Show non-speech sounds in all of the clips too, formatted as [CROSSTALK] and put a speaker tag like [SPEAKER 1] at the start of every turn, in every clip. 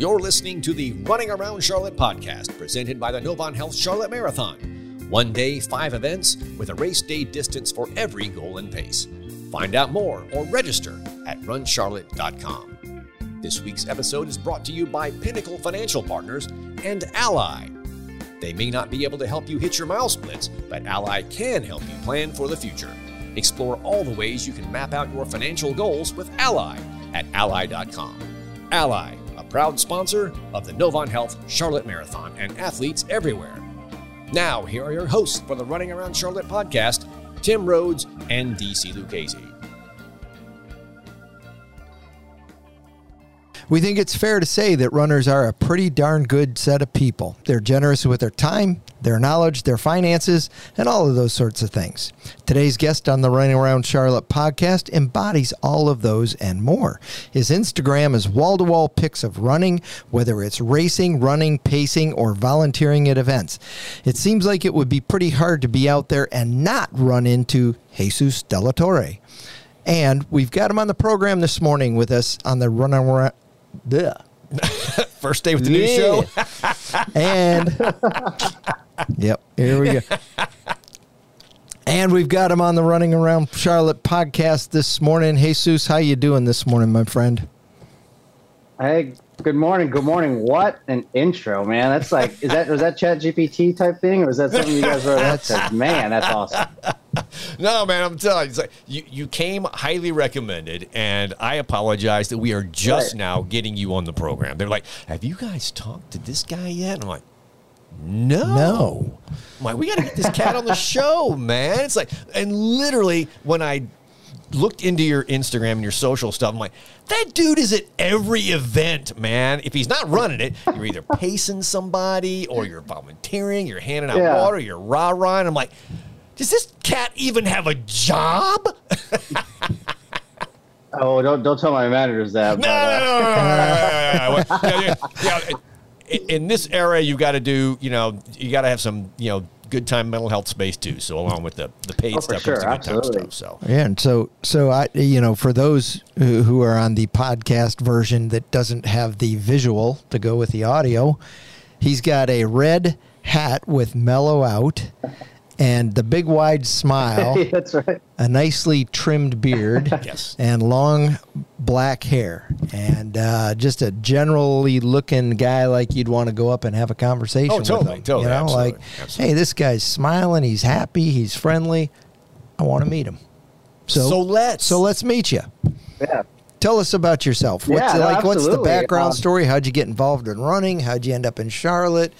[SPEAKER 1] You're listening to the Running Around Charlotte podcast presented by the Novant Health Charlotte Marathon. One day, five events with a race day distance for every goal and pace. Find out more or register at runcharlotte.com. This week's episode is brought to you by Pinnacle Financial Partners and Ally. They may not be able to help you hit your mile splits, but Ally can help you plan for the future. Explore all the ways you can map out your financial goals with Ally at ally.com. Ally, proud sponsor of the Novant Health Charlotte Marathon and athletes everywhere. Now, here are your hosts for the Running Around Charlotte podcast, Tim Rhodes and DC Lucchese.
[SPEAKER 2] We think it's fair to say that runners are a pretty darn good set of people. They're generous with their time, their knowledge, their finances, and all of those sorts of things. Today's guest on the Running Around Charlotte podcast embodies all of those and more. His Instagram is wall to wall pics of running, whether it's racing, running, pacing, or volunteering at events. It seems like it would be pretty hard to be out there and not run into Jesus De La Torre. And we've got him on the program this morning with us on the Running Around. Bleh. [LAUGHS]
[SPEAKER 1] First day with the new show. [LAUGHS]
[SPEAKER 2] and yep, here we go. And we've got him on the Running Around Charlotte podcast this morning. Jesus, how you doing this morning, my friend?
[SPEAKER 3] Hey, good morning. Good morning. What an intro, man. That's like, is that, was that ChatGPT type thing or is that something you guys wrote? That's like, man, that's awesome.
[SPEAKER 1] No, man, I'm telling you, it's like you, you came highly recommended, and I apologize that we are just
[SPEAKER 3] Right.
[SPEAKER 1] now getting you on the program. They're like, Have you guys talked to this guy yet? And I'm like, No.
[SPEAKER 2] No.
[SPEAKER 1] I'm like, we got to get this cat on the show, man. It's like, and literally, when I looked into your Instagram and your social stuff, I'm like, that dude is at every event, man. If he's not running it, you're either pacing somebody or you're volunteering, you're handing out
[SPEAKER 3] Yeah.
[SPEAKER 1] water, you're rah rah. I'm like, does this cat even have a job?
[SPEAKER 3] Oh, don't, don't tell my managers that.
[SPEAKER 1] No,
[SPEAKER 3] but, uh,
[SPEAKER 1] no, no, no, no, no, no. In- this era, you got to do, you know, you got to have some, you know, good time mental health space too. So along with the the paid
[SPEAKER 3] Oh,
[SPEAKER 1] stuff
[SPEAKER 3] sure,
[SPEAKER 1] good time stuff. So
[SPEAKER 2] Yeah, and so so I you know for those who, who are on the podcast version that doesn't have the visual to go with the audio, he's got a red hat with mellow out and the big wide smile, [LAUGHS]
[SPEAKER 3] that's right.
[SPEAKER 2] a nicely trimmed beard, [LAUGHS]
[SPEAKER 1] Yes.
[SPEAKER 2] and long black hair, and uh, just a generally looking guy like you'd want to go up and have a conversation.
[SPEAKER 1] Oh,
[SPEAKER 2] with
[SPEAKER 1] totally,
[SPEAKER 2] him,
[SPEAKER 1] totally,
[SPEAKER 2] You know,
[SPEAKER 1] absolutely,
[SPEAKER 2] like,
[SPEAKER 1] absolutely.
[SPEAKER 2] hey, this guy's smiling, he's happy, he's friendly. I want to meet him. So,
[SPEAKER 1] So let's.
[SPEAKER 2] so let's meet you.
[SPEAKER 3] Yeah.
[SPEAKER 2] Tell us about yourself. What's
[SPEAKER 3] Yeah,
[SPEAKER 2] like? What's the background
[SPEAKER 3] Um,
[SPEAKER 2] story? How'd you get involved in running? How'd you end up in Charlotte?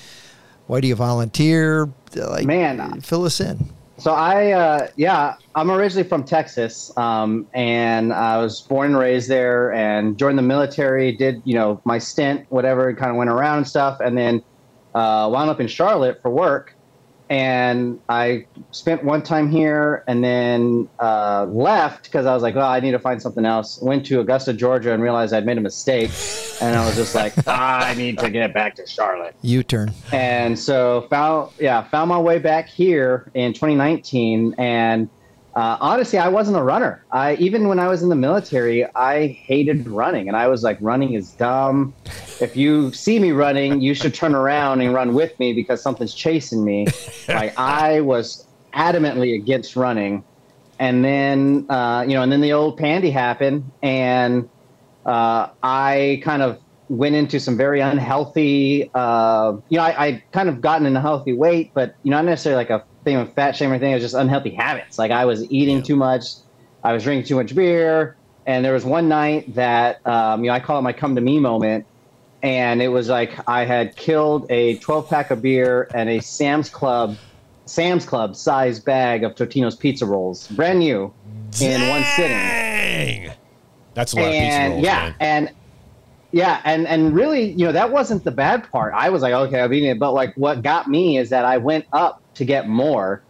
[SPEAKER 2] Why do you volunteer? Like,
[SPEAKER 3] Man.
[SPEAKER 2] fill us in.
[SPEAKER 3] So I, uh, yeah, I'm originally from Texas, um, and I was born and raised there, and joined the military. Did you know my stint, whatever, kind of went around and stuff, and then uh, wound up in Charlotte for work. And I spent one time here, and then uh, left because I was like, "Well, I need to find something else." Went to Augusta, Georgia, and realized I'd made a mistake, and I was just like, [LAUGHS] "I need to get back to Charlotte."
[SPEAKER 2] U turn.
[SPEAKER 3] and so found yeah found my way back here in 2019 and uh, honestly i wasn't a runner. I even when i was in the military i hated running and i was like running is dumb. If you see me running you should turn around and run with me because something's chasing me. [LAUGHS] Like i was adamantly against running. And then uh, you know and then the old pandy happened and uh, I kind of went into some very unhealthy, uh, you know, I, I kind of gotten in a healthy weight, but you know, not necessarily like a thing of fat shame or anything. It was just unhealthy habits. Like I was eating
[SPEAKER 1] Yeah.
[SPEAKER 3] too much, I was drinking too much beer, and there was one night that um, you know I call it my come to me moment, and it was like I had killed a 12 pack of beer and a Sam's Club. Sam's Club size bag of Totino's pizza rolls, brand new, in one sitting
[SPEAKER 1] Dang. That's a lot of pizza
[SPEAKER 3] and
[SPEAKER 1] rolls,
[SPEAKER 3] yeah,
[SPEAKER 1] man.
[SPEAKER 3] and yeah, and and really, you know, that wasn't the bad part. I was like, okay, I'm eating it, but like, what got me is that I went up to get more,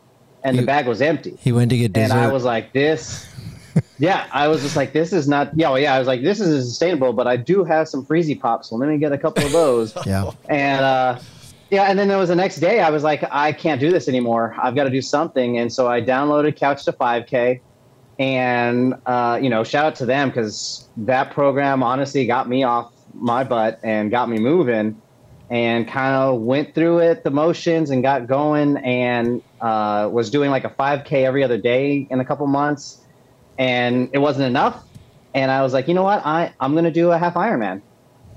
[SPEAKER 3] and
[SPEAKER 2] You-
[SPEAKER 3] the bag was empty,
[SPEAKER 2] He went to get dessert.
[SPEAKER 3] and I was like, this. [LAUGHS] yeah, I was just like, this is not. Yeah, well, yeah, I was like, this is sustainable, but I do have some freezy pops, so let me get a couple of those. [LAUGHS]
[SPEAKER 2] yeah.
[SPEAKER 3] and uh, yeah, and then there was the next day. I was like, I can't do this anymore. I've got to do something, and so I downloaded Couch to 5K, and uh, you know, shout out to them because that program honestly got me off my butt and got me moving and kind of went through it, the motions, and got going, and uh, was doing like a 5K every other day in a couple months, and it wasn't enough. And I was like, you know what, I I'm gonna do a half Ironman,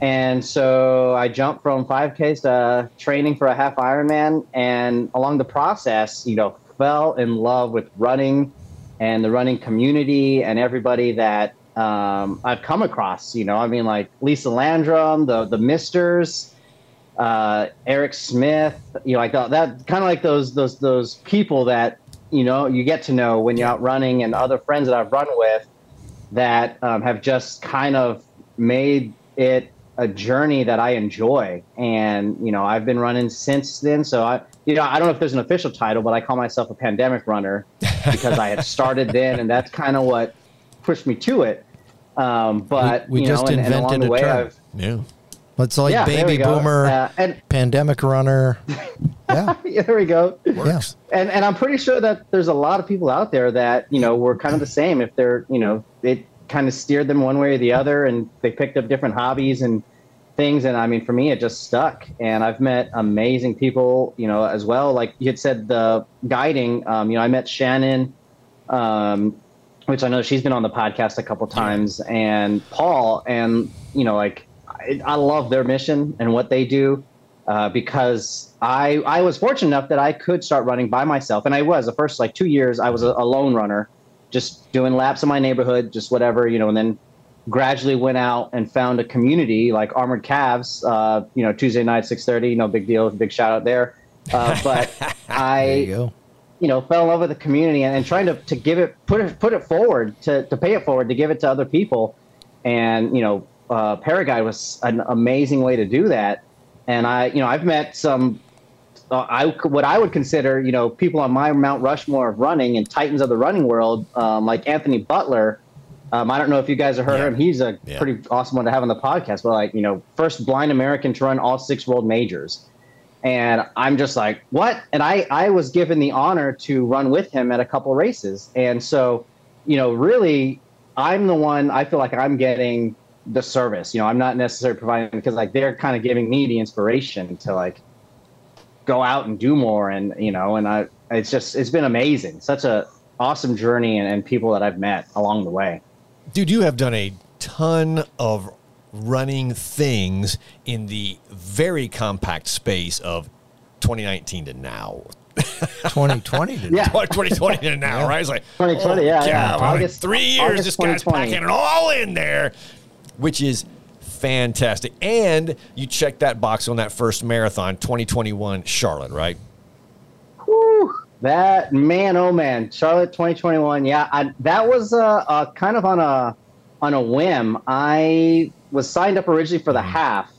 [SPEAKER 3] and so I jumped from 5Ks to training for a half Ironman, and along the process, you know, fell in love with running and the running community and everybody that um, I've come across. You know, I mean, like Lisa Landrum, the the Misters uh, Eric Smith, you know, like that, that kind of like those those those people that you know you get to know when you're out running, and other friends that I've run with that um, have just kind of made it a journey that I enjoy. And you know, I've been running since then, so I you know I don't know if there's an official title, but I call myself a pandemic runner because I had [LAUGHS] started then, and that's kind of what pushed me to it. Um, but
[SPEAKER 2] we, we
[SPEAKER 3] you
[SPEAKER 2] just
[SPEAKER 3] know, and,
[SPEAKER 2] invented
[SPEAKER 3] and along the
[SPEAKER 2] a
[SPEAKER 3] way,
[SPEAKER 2] term.
[SPEAKER 3] I've
[SPEAKER 1] Yeah.
[SPEAKER 2] It's like
[SPEAKER 3] Yeah,
[SPEAKER 2] baby boomer,
[SPEAKER 3] Uh, and-
[SPEAKER 2] pandemic runner. Yeah. [LAUGHS]
[SPEAKER 3] yeah, there we go.
[SPEAKER 1] Works.
[SPEAKER 3] And and I'm pretty sure that there's a lot of people out there that you know were kind of the same. If they're you know it kind of steered them one way or the other, and they picked up different hobbies and things. And I mean, for me, it just stuck. And I've met amazing people, you know, as well. Like you had said, the guiding. Um, you know, I met Shannon, um, which I know she's been on the podcast a couple times, and Paul, and you know, like I, I love their mission and what they do uh, because I I was fortunate enough that I could start running by myself, and I was the first like two years I was a, a lone runner, just doing laps in my neighborhood, just whatever you know, and then gradually went out and found a community like Armored Calves, uh, you know, Tuesday night six thirty, no big deal, big shout out there. Uh, but [LAUGHS] I
[SPEAKER 2] you
[SPEAKER 3] you know fell in love with the community and, and trying to, to give it put it put it forward to, to pay it forward to give it to other people and you know uh, paraguide was an amazing way to do that and i you know i've met some uh, i what i would consider you know people on my mount rushmore of running and titans of the running world um, like anthony butler um, i don't know if you guys have heard
[SPEAKER 1] Yeah.
[SPEAKER 3] him he's a
[SPEAKER 1] Yeah.
[SPEAKER 3] pretty awesome one to have on the podcast but like you know first blind american to run all six world majors and I'm just like, what? And I, I was given the honor to run with him at a couple races. And so, you know, really, I'm the one, I feel like I'm getting the service. You know, I'm not necessarily providing because like they're kind of giving me the inspiration to like go out and do more. And, you know, and I, it's just, it's been amazing. Such a awesome journey and, and people that I've met along the way.
[SPEAKER 1] Dude, you have done a ton of running things in the very compact space of 2019 to now.
[SPEAKER 2] 2020 to [LAUGHS]
[SPEAKER 3] Yeah.
[SPEAKER 1] 2020 to now, right? It's like
[SPEAKER 3] 2020,
[SPEAKER 1] oh,
[SPEAKER 3] yeah, yeah. August-
[SPEAKER 1] three years.
[SPEAKER 3] August
[SPEAKER 1] this guy's packing it all in there, which is fantastic. And you checked that box on that first marathon, 2021 Charlotte, right?
[SPEAKER 3] Whew, that man, oh man, Charlotte 2021. Yeah, I, that was uh, uh, kind of on a on a whim. I was signed up originally for the half,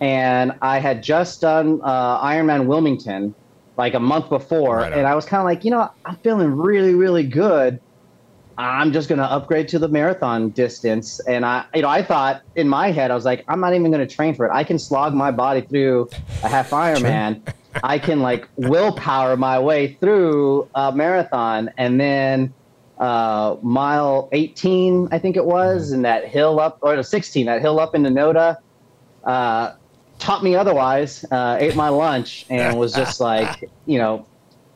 [SPEAKER 3] and I had just done uh, Ironman Wilmington like a month before,
[SPEAKER 1] Right
[SPEAKER 3] and I was kind of like, you know, I'm feeling really, really good. I'm just going to upgrade to the marathon distance. And I, you know, I thought in my head, I was like, I'm not even going to train for it. I can slog my body through a half Ironman. I can like willpower my way through a marathon. And then uh, mile 18, I think it was, and that hill up, or no, 16, that hill up into Noda, uh, taught me otherwise, uh, ate my lunch, and was just [LAUGHS] like, you know,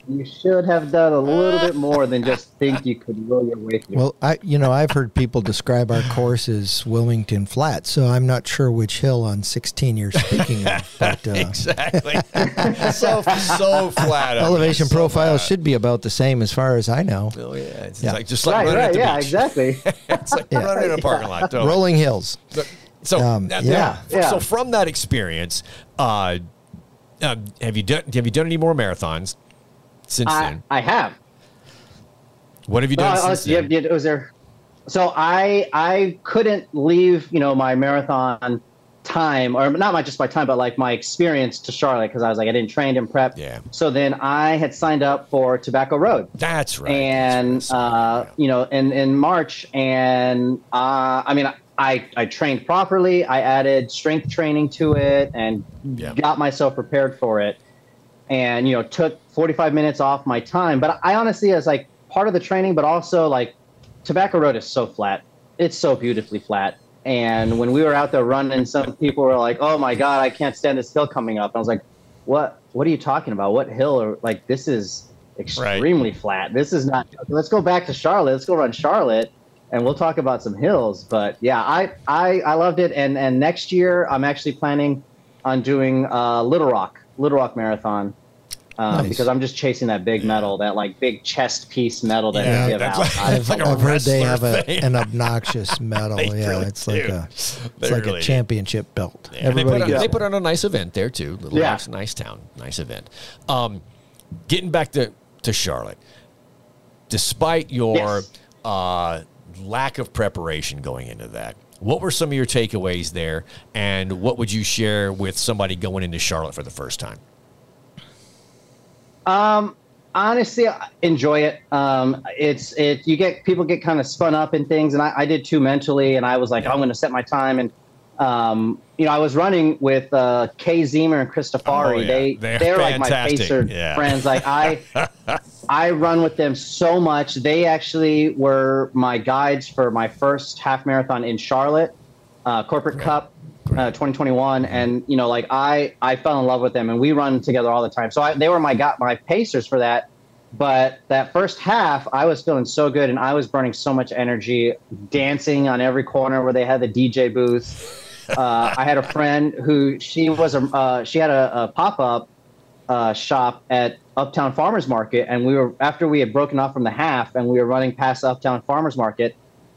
[SPEAKER 3] you should have done a little bit [LAUGHS] more than just think you could will your way through.
[SPEAKER 2] Well, I you know I've heard people describe our course as Wilmington Flat, so I'm not sure which hill on 16 you're speaking of. [LAUGHS] But uh,
[SPEAKER 1] Exactly. [LAUGHS] so so flat.
[SPEAKER 2] elevation
[SPEAKER 1] So
[SPEAKER 2] profile
[SPEAKER 1] flat.
[SPEAKER 2] should be about the same as far as I know.
[SPEAKER 1] Oh yeah, it's
[SPEAKER 2] Yeah.
[SPEAKER 1] like just like
[SPEAKER 3] right,
[SPEAKER 1] running at
[SPEAKER 3] right,
[SPEAKER 1] the
[SPEAKER 3] yeah,
[SPEAKER 1] beach.
[SPEAKER 3] exactly.
[SPEAKER 1] It's like running in a parking lot. totally.
[SPEAKER 2] Rolling hills.
[SPEAKER 1] So
[SPEAKER 2] Um,
[SPEAKER 1] that-
[SPEAKER 2] yeah.
[SPEAKER 3] Yeah.
[SPEAKER 1] So from that experience, uh, um, have you done have you done any more marathons since
[SPEAKER 3] I,
[SPEAKER 1] then?
[SPEAKER 3] I have.
[SPEAKER 1] What have you done since
[SPEAKER 3] yeah,
[SPEAKER 1] then?
[SPEAKER 3] yeah, was there. So I I couldn't leave you know my marathon time or not my just my time but like my experience to Charlotte because I was like I didn't train and prep.
[SPEAKER 1] Yeah.
[SPEAKER 3] So then I had signed up for Tobacco Road.
[SPEAKER 1] That's right.
[SPEAKER 3] and
[SPEAKER 1] That's right.
[SPEAKER 3] uh, you know, in in March, and uh, I mean, I I trained properly. I added strength training to it, and
[SPEAKER 1] Yeah.
[SPEAKER 3] got myself prepared for it. And you know, took 45 minutes off my time. But I honestly, as like part of the training, but also like Tobacco Road is so flat. It's so beautifully flat. And when we were out there running, some people were like, "Oh my god, I can't stand this hill coming up." And I was like, "What? What are you talking about? What hill? Or like this is extremely right. flat. This is not. Let's go back to Charlotte. Let's go run Charlotte." and we'll talk about some hills. But yeah, I I, I loved it. And and next year I'm actually planning on doing uh, Little Rock Little Rock Marathon. Um, nice. Because I'm just chasing that big medal, that like big chest piece medal that yeah, they give out.
[SPEAKER 2] Like, I've, [LAUGHS] like heard they have a, [LAUGHS] an obnoxious medal. [LAUGHS] yeah, really it's do. like a it's they like really a championship belt.
[SPEAKER 1] Yeah, Everybody they put, on, they put on a nice event there too. Little yeah. Rock's a nice town, nice event. Um, getting back to to Charlotte, despite your yes. uh, lack of preparation going into that. What were some of your takeaways there, and what would you share with somebody going into Charlotte for the first time?
[SPEAKER 3] Um, honestly, I enjoy it. Um, it's it. You get people get kind of spun up in things, and I, I did too mentally, and I was like, yeah. I'm going to set my time, and um, you know, I was running with uh, Kay Zemer and Christofari. Oh, yeah. They they're, they're like my pacer yeah. friends. Like I [LAUGHS] I run with them so much. They actually were my guides for my first half marathon in Charlotte, uh, Corporate Cup, uh, 2021. And you know, like I I fell in love with them, and we run together all the time. So I, they were my got my pacers for that. But that first half, I was feeling so good, and I was burning so much energy, dancing on every corner where they had the DJ booth. [LAUGHS] Uh, I had a friend who she was a uh, she had a, a pop up uh, shop at Uptown Farmers Market, and we were after we had broken off from the half, and we were running past Uptown Farmers Market.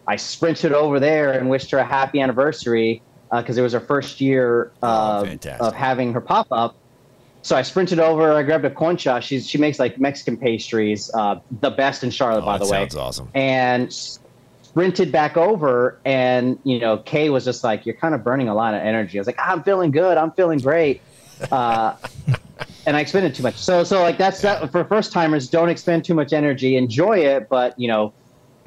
[SPEAKER 3] I sprinted over there and wished her a happy anniversary because uh, it was her first year oh, of having her pop up. So I sprinted over. I grabbed a concha. She's she makes like Mexican pastries, uh, the best in Charlotte, oh, by the way.
[SPEAKER 1] Sounds awesome.
[SPEAKER 3] And sprinted back over, and you know, Kay was just like, "You're kind of burning a lot of energy." I was like, "I'm feeling good. I'm feeling great." Uh, [LAUGHS] and I expended too much. So, so like that's that for first timers. Don't expend too much energy. Enjoy it, but you know,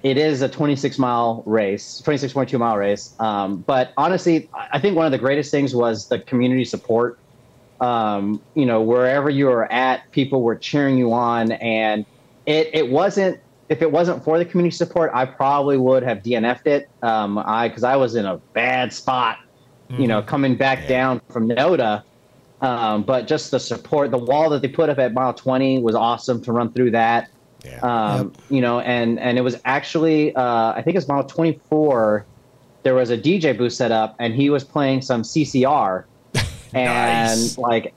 [SPEAKER 3] it is a 26 mile race, 26.2 mile race. Um, but honestly, I think one of the greatest things was the community support. Um, you know, wherever you were at, people were cheering you on, and it it wasn't if it wasn't for the community support, I probably would have DNF'd it. Um, I because I was in a bad spot, mm-hmm. you know, mm-hmm. coming back yeah. down from Noda. Um, but just the support, the wall that they put up at mile 20 was awesome to run through that. Yeah. Um, yep. You know, and and it was actually uh, I think it's mile 24. There was a DJ booth set up, and he was playing some CCR, [LAUGHS] and nice. like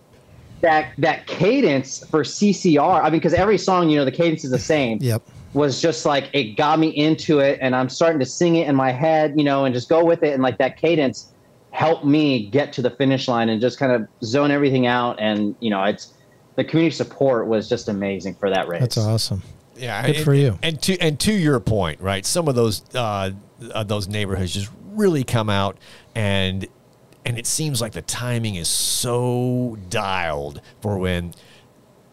[SPEAKER 3] that that cadence for CCR. I mean, because every song, you know, the cadence is the same.
[SPEAKER 2] Yep
[SPEAKER 3] was just like it got me into it and I'm starting to sing it in my head, you know, and just go with it and like that cadence helped me get to the finish line and just kind of zone everything out and you know, it's the community support was just amazing for that race.
[SPEAKER 2] That's awesome.
[SPEAKER 1] Yeah,
[SPEAKER 2] good and, for you.
[SPEAKER 1] And to and to your point, right? Some of those uh, uh, those neighborhoods just really come out and and it seems like the timing is so dialed for when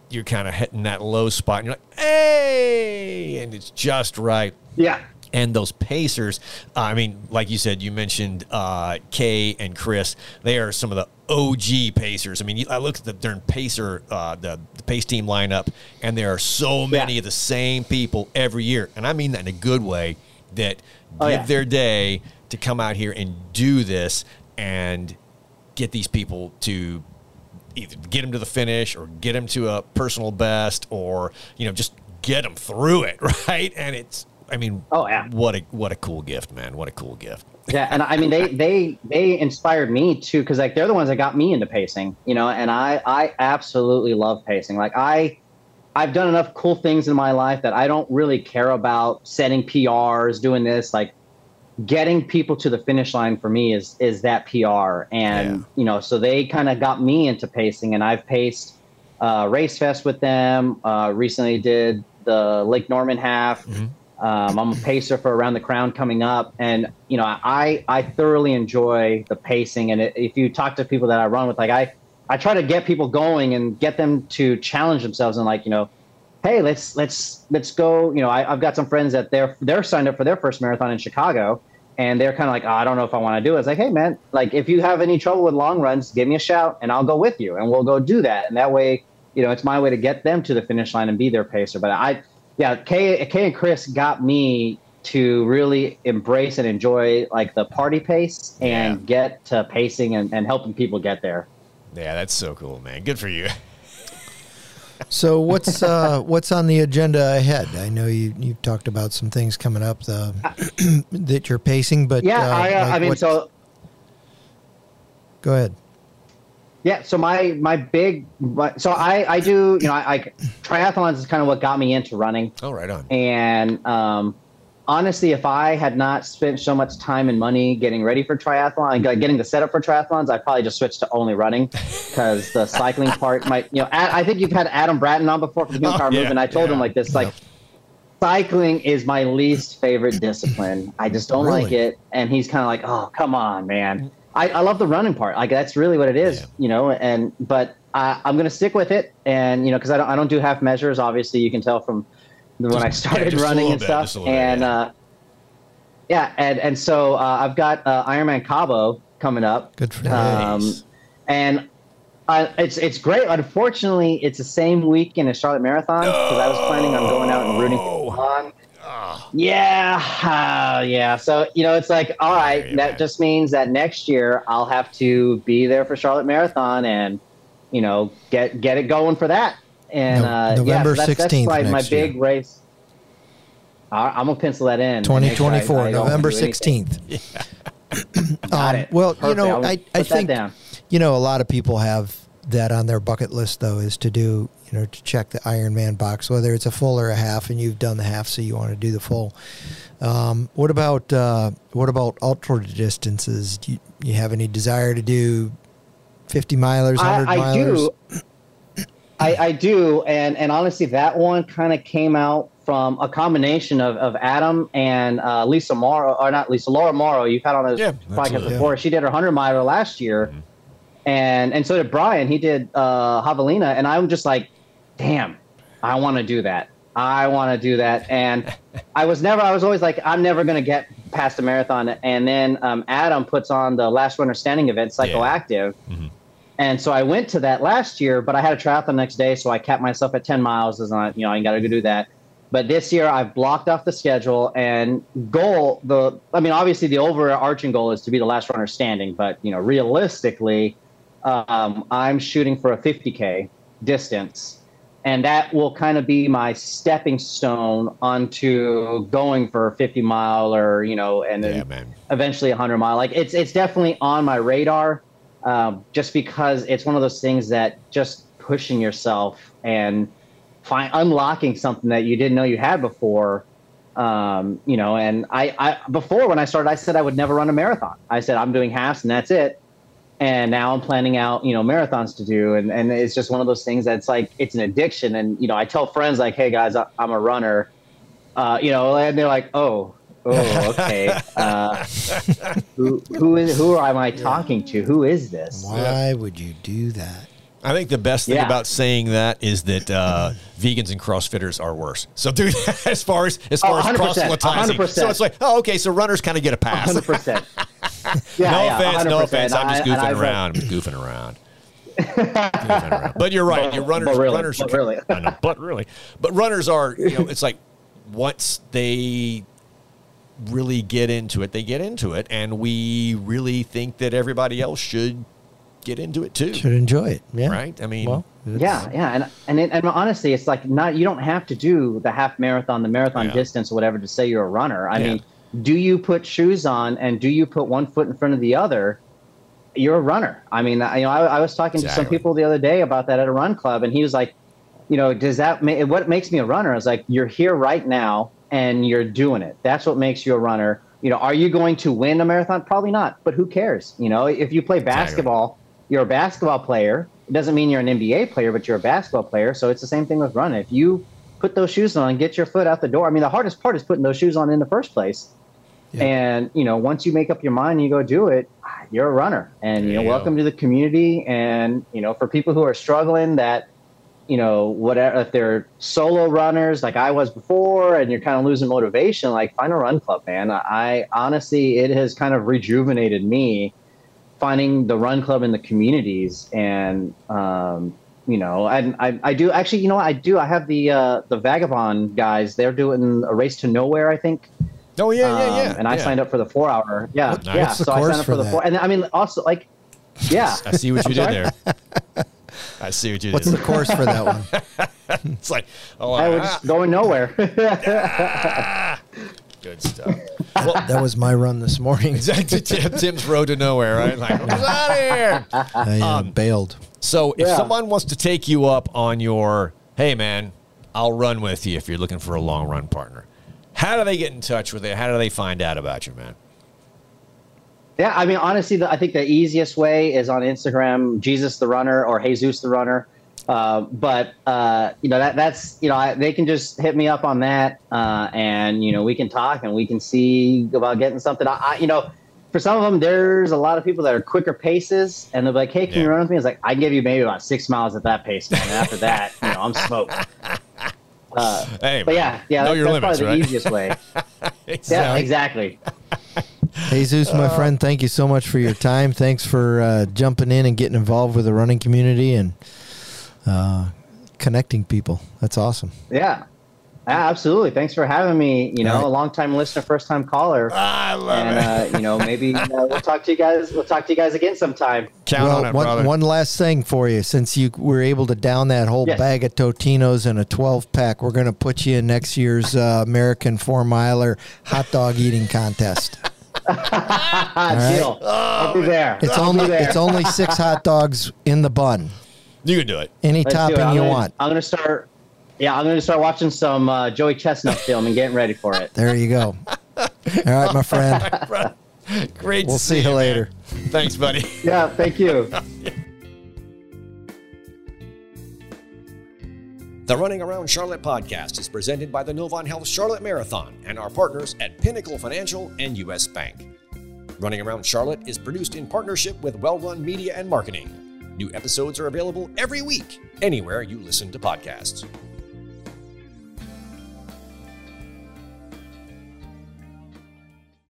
[SPEAKER 1] you're kind of hitting that low spot and you're like, hey, and it's just right.
[SPEAKER 3] Yeah.
[SPEAKER 1] And those Pacers, I mean, like you said, you mentioned uh, Kay and Chris. They are some of the OG Pacers. I mean, I look at the darn Pacer, uh, the, the Pace team lineup, and there are so many yeah. of the same people every year. And I mean that in a good way that oh, give yeah. their day to come out here and do this and get these people to either get them to the finish or get them to a personal best or you know just get them through it [LAUGHS] right and it's i mean
[SPEAKER 3] oh yeah
[SPEAKER 1] what a what a cool gift man what a cool gift
[SPEAKER 3] yeah and i mean they [LAUGHS] they they inspired me too because like they're the ones that got me into pacing you know and i i absolutely love pacing like i i've done enough cool things in my life that i don't really care about setting prs doing this like getting people to the finish line for me is is that PR. And yeah. you know, so they kind of got me into pacing, and I've paced uh, Race Fest with them. Uh, recently did the Lake Norman half. Mm-hmm. Um, I'm a pacer for Around the Crown coming up, and you know, I I thoroughly enjoy the pacing. And if you talk to people that I run with, like I I try to get people going and get them to challenge themselves and like you know hey, let's let's let's go. You know, I, have got some friends that they're they're signed up for their first marathon in Chicago, and they're kind of like, oh, I don't know if I want to do it. It's like, hey, man, like if you have any trouble with long runs, give me a shout, and I'll go with you, and we'll go do that. And that way, you know, it's my way to get them to the finish line and be their pacer. But I, yeah, Kay, Kay and Chris got me to really embrace and enjoy like the party pace and
[SPEAKER 1] Yeah.
[SPEAKER 3] get to pacing and, and helping people get there.
[SPEAKER 1] Yeah, that's so cool, man. Good for you. [LAUGHS]
[SPEAKER 2] So what's uh, what's on the agenda ahead? I know you you've talked about some things coming up the, [CLEARS THROAT] that you're pacing, but
[SPEAKER 3] Yeah,
[SPEAKER 2] uh,
[SPEAKER 3] I, uh,
[SPEAKER 2] like
[SPEAKER 3] I mean,
[SPEAKER 2] what-
[SPEAKER 3] so
[SPEAKER 2] go ahead.
[SPEAKER 3] Yeah, so my my big so I I do you know I, I triathlons is kind of what got me into running.
[SPEAKER 1] Oh, right on.
[SPEAKER 3] and um, honestly if I had not spent so much time and money getting ready for triathlon like getting the setup for triathlons I'd probably just switch to only running because the cycling [LAUGHS] part might you know Ad- I think you've had Adam Bratton on before for the Human
[SPEAKER 1] Oh,
[SPEAKER 3] Power
[SPEAKER 1] yeah,
[SPEAKER 3] Movement. I told him like this like cycling is my least favorite discipline. I just don't like it. And he's kind of like oh come on man I, I love the running part. Like that's really what it is,
[SPEAKER 1] Yeah.
[SPEAKER 3] you know. And but I, I'm gonna stick with it, and you know, because I don't I don't do half measures. Obviously, you can tell from when I
[SPEAKER 1] Just- [LAUGHS] yeah,
[SPEAKER 3] started
[SPEAKER 1] a
[SPEAKER 3] running and
[SPEAKER 1] bit,
[SPEAKER 3] stuff.
[SPEAKER 1] a little bit,
[SPEAKER 3] and
[SPEAKER 1] yeah.
[SPEAKER 3] uh, yeah, and and so uh, I've got uh, Ironman Cabo coming up,
[SPEAKER 2] Good for you.
[SPEAKER 3] um,
[SPEAKER 1] Nice.
[SPEAKER 3] and uh, it's it's great. Unfortunately, it's the same week in as Charlotte Marathon because I was planning on going out and rooting
[SPEAKER 1] No.
[SPEAKER 3] For Milan. Yeah, uh, yeah. So you know, it's like, all right,
[SPEAKER 1] Very
[SPEAKER 3] that
[SPEAKER 1] bad.
[SPEAKER 3] just means that next year I'll have to be there for Charlotte Marathon and you know get get it going for that. And
[SPEAKER 2] No-
[SPEAKER 3] uh,
[SPEAKER 2] November
[SPEAKER 3] yeah, so that's, that's
[SPEAKER 2] 16th
[SPEAKER 3] my
[SPEAKER 2] next year.
[SPEAKER 3] big race. I- I'm gonna pencil that in. and make sure I-
[SPEAKER 2] 2024,
[SPEAKER 3] I
[SPEAKER 2] November
[SPEAKER 3] do anything.
[SPEAKER 2] 16th. [LAUGHS] [CLEARS THROAT]
[SPEAKER 3] Got
[SPEAKER 2] Um,
[SPEAKER 3] it.
[SPEAKER 2] Well, you know,
[SPEAKER 3] I'll
[SPEAKER 2] I, I
[SPEAKER 3] that
[SPEAKER 2] think you know a lot of people have that on their bucket list though is to do you know to check the Ironman box whether it's a full or a half and you've done the half so you want to do the full. Um, what about uh, what about ultra distances? Do you, you have any desire to do 50 milers, 100
[SPEAKER 3] I, I do. [CLEARS THROAT] I, I do, and and honestly, that one kind of came out from a combination of, of Adam and uh, Lisa Morrow, or not Lisa, Laura Morrow. You've had on the
[SPEAKER 1] Yeah,
[SPEAKER 3] podcast
[SPEAKER 1] absolutely.
[SPEAKER 3] before. She did her hundred miler last year, and and so did Brian. He did uh, Javelina, and I'm just like, damn, I want to do that. I want to do that, and I was never. I was always like, I'm never going to get past a marathon. And then um, Adam puts on the Last Runner Standing event, Psychoactive. And so I went to that last year, but I had a triathlon next day, so I kept myself at 10 miles. As I, you know, I got to go do that. But this year I've blocked off the schedule and goal the. I mean, obviously the overarching goal is to be the last runner standing, but you know, realistically, um, I'm shooting for a 50k distance, and that will kind of be my stepping stone onto going for a 50 mile or you know, and then
[SPEAKER 1] Yeah,
[SPEAKER 3] eventually a 100 mile. Like it's it's definitely on my radar, um, just because it's one of those things that just pushing yourself and find unlocking something that you didn't know you had before. Um, you know, and I, I before when I started, I said I would never run a marathon. I said I'm doing halves and that's it. And now I'm planning out, you know, marathons to do, and and it's just one of those things that's like it's an addiction. And you know, I tell friends like, "Hey guys, I, I'm a runner," uh, you know, and they're like, "Oh, oh, okay." [LAUGHS] Uh, who who is who am I talking to? Who is this?
[SPEAKER 2] Why would you do that?
[SPEAKER 1] I think the best thing
[SPEAKER 3] Yeah.
[SPEAKER 1] about saying that is that uh, [LAUGHS] vegans and CrossFitters are worse. So, dude, [LAUGHS] as far as as far
[SPEAKER 3] Oh,
[SPEAKER 1] as
[SPEAKER 3] 100%,
[SPEAKER 1] proselytizing,
[SPEAKER 3] 100%.
[SPEAKER 1] so it's like, oh, okay, so runners kind of get a pass.
[SPEAKER 3] Hundred percent. Yeah,
[SPEAKER 1] no
[SPEAKER 3] yeah,
[SPEAKER 1] offense, no
[SPEAKER 3] 100%.
[SPEAKER 1] offense. I'm just goofing
[SPEAKER 3] I've, uh,
[SPEAKER 1] around. I'm goofing around. [LAUGHS] goofing around. But you're right.
[SPEAKER 3] But-
[SPEAKER 1] Your runners,
[SPEAKER 3] but really,
[SPEAKER 1] runners,
[SPEAKER 3] but
[SPEAKER 1] are-
[SPEAKER 3] really.
[SPEAKER 1] I know, but really, but runners are. You know, it's like once they really get into it, they get into it, and we really think that everybody else should get into it too.
[SPEAKER 2] Should enjoy it. Yeah.
[SPEAKER 1] Right? I mean,
[SPEAKER 2] well,
[SPEAKER 3] Yeah, yeah, and and it, and honestly, it's like not you don't have to do the half marathon, the marathon
[SPEAKER 1] Yeah.
[SPEAKER 3] distance, or whatever, to say you're a runner. I
[SPEAKER 1] Yeah.
[SPEAKER 3] mean, do you put shoes on and do you put one foot in front of the other? You're a runner. I mean, I, you know, I, I was talking to some people the other day about that at a run club, and he was like, you know, does that ma- what makes me a runner? I was like, you're here right now and you're doing it. That's what makes you a runner. You know, are you going to win a marathon? Probably not, but who cares? You know, if you play basketball, you're a basketball player. It doesn't mean you're an NBA player, but you're a basketball player. So it's the same thing with running. If you put those shoes on and get your foot out the door, I mean, the hardest part is putting those shoes on in the first place.
[SPEAKER 2] Yeah.
[SPEAKER 3] And you know, once you make up your mind, you go do it. You're a runner, and you know,
[SPEAKER 1] go.
[SPEAKER 3] welcome to the community. And you know, for people who are struggling, that you know, whatever if they're solo runners like I was before, and you're kind of losing motivation, like find a run club, man. I honestly, it has kind of rejuvenated me finding the run club in the communities and um, you know and I i do actually you know i do i have the uh the vagabond guys they're doing a race to nowhere i think
[SPEAKER 1] Oh, yeah, yeah, yeah,
[SPEAKER 3] Um, and I
[SPEAKER 1] yeah.
[SPEAKER 3] signed up for the four hour. Yeah,
[SPEAKER 1] What-
[SPEAKER 3] yeah.
[SPEAKER 2] what's the
[SPEAKER 3] so I signed up
[SPEAKER 2] for
[SPEAKER 3] for the four, and I mean also like, yeah. [LAUGHS]
[SPEAKER 1] I see what you did there. I see what you
[SPEAKER 2] What's
[SPEAKER 1] did.
[SPEAKER 2] What's the course for that one? [LAUGHS]
[SPEAKER 1] It's like, oh,
[SPEAKER 3] I was
[SPEAKER 1] ah,
[SPEAKER 3] just going nowhere. [LAUGHS]
[SPEAKER 1] good stuff. Well,
[SPEAKER 2] That was my run this morning.
[SPEAKER 1] exactly. Tim- Tim's road to nowhere, right? Like, who's out here?
[SPEAKER 2] I uh,
[SPEAKER 1] Um,
[SPEAKER 2] bailed.
[SPEAKER 1] So if
[SPEAKER 3] Yeah.
[SPEAKER 1] someone wants to take you up on your, hey man, I'll run with you if you're looking for a long run partner. How do they get in touch with you? How do they find out about you, man?
[SPEAKER 3] Yeah, I mean, honestly, the, I think the easiest way is on Instagram, Jesus the Runner or Jesus the Runner. Uh, but uh, you know that that's you know I, they can just hit me up on that, uh, and you know we can talk and we can see about getting something. I, I you know, for some of them, there's a lot of people that are quicker paces, and they're like, "Hey, can you run with me?" It's like I can give you maybe about six miles at that pace, man. And after that, you know, I'm smoked. [LAUGHS] Uh,
[SPEAKER 1] Hey,
[SPEAKER 3] but yeah, yeah,
[SPEAKER 1] know
[SPEAKER 3] that's,
[SPEAKER 1] your
[SPEAKER 3] that's
[SPEAKER 1] limits,
[SPEAKER 3] probably
[SPEAKER 1] right?
[SPEAKER 3] the easiest way. [LAUGHS] Yeah,
[SPEAKER 1] Exactly.
[SPEAKER 3] exactly.
[SPEAKER 2] Jesus, my friend, thank you so much for your time. Thanks for uh, jumping in and getting involved with the running community and uh, connecting people. That's awesome.
[SPEAKER 3] Yeah. Yeah, absolutely. Thanks for having me. You know,
[SPEAKER 2] All right.
[SPEAKER 3] a long time listener, first time caller.
[SPEAKER 1] I love
[SPEAKER 3] and
[SPEAKER 1] it.
[SPEAKER 3] uh, you know, maybe [LAUGHS] uh, we'll talk to you guys. We'll talk to you guys again sometime.
[SPEAKER 1] Count on it,
[SPEAKER 2] one,
[SPEAKER 1] brother.
[SPEAKER 2] one last thing for you. Since you were able to down that whole
[SPEAKER 3] Yes.
[SPEAKER 2] bag of Totinos in a 12 pack, we're going to put you in next year's uh, American four miler hot dog eating contest. [LAUGHS] right.
[SPEAKER 3] Deal. I'll be there.
[SPEAKER 2] It's
[SPEAKER 3] I'll
[SPEAKER 2] only
[SPEAKER 3] there.
[SPEAKER 2] it's only six hot dogs in the bun.
[SPEAKER 1] you can do it.
[SPEAKER 2] Any
[SPEAKER 3] Let's do it.
[SPEAKER 2] topping you
[SPEAKER 3] gonna,
[SPEAKER 2] want.
[SPEAKER 3] I'm gonna start. Yeah, I'm gonna start watching some uh, Joey Chestnut film and getting ready for it.
[SPEAKER 2] There you go. [LAUGHS] All right, my friend.
[SPEAKER 1] Great.
[SPEAKER 2] We'll see you
[SPEAKER 1] man.
[SPEAKER 2] later.
[SPEAKER 1] Thanks, buddy.
[SPEAKER 3] Yeah, thank you. [LAUGHS]
[SPEAKER 4] The Running Around Charlotte podcast is presented by the Novant Health Charlotte Marathon and our partners at Pinnacle Financial and U.S. Bank. Running Around Charlotte is produced in partnership with Well Run Media and Marketing. New episodes are available every week, anywhere you listen to podcasts.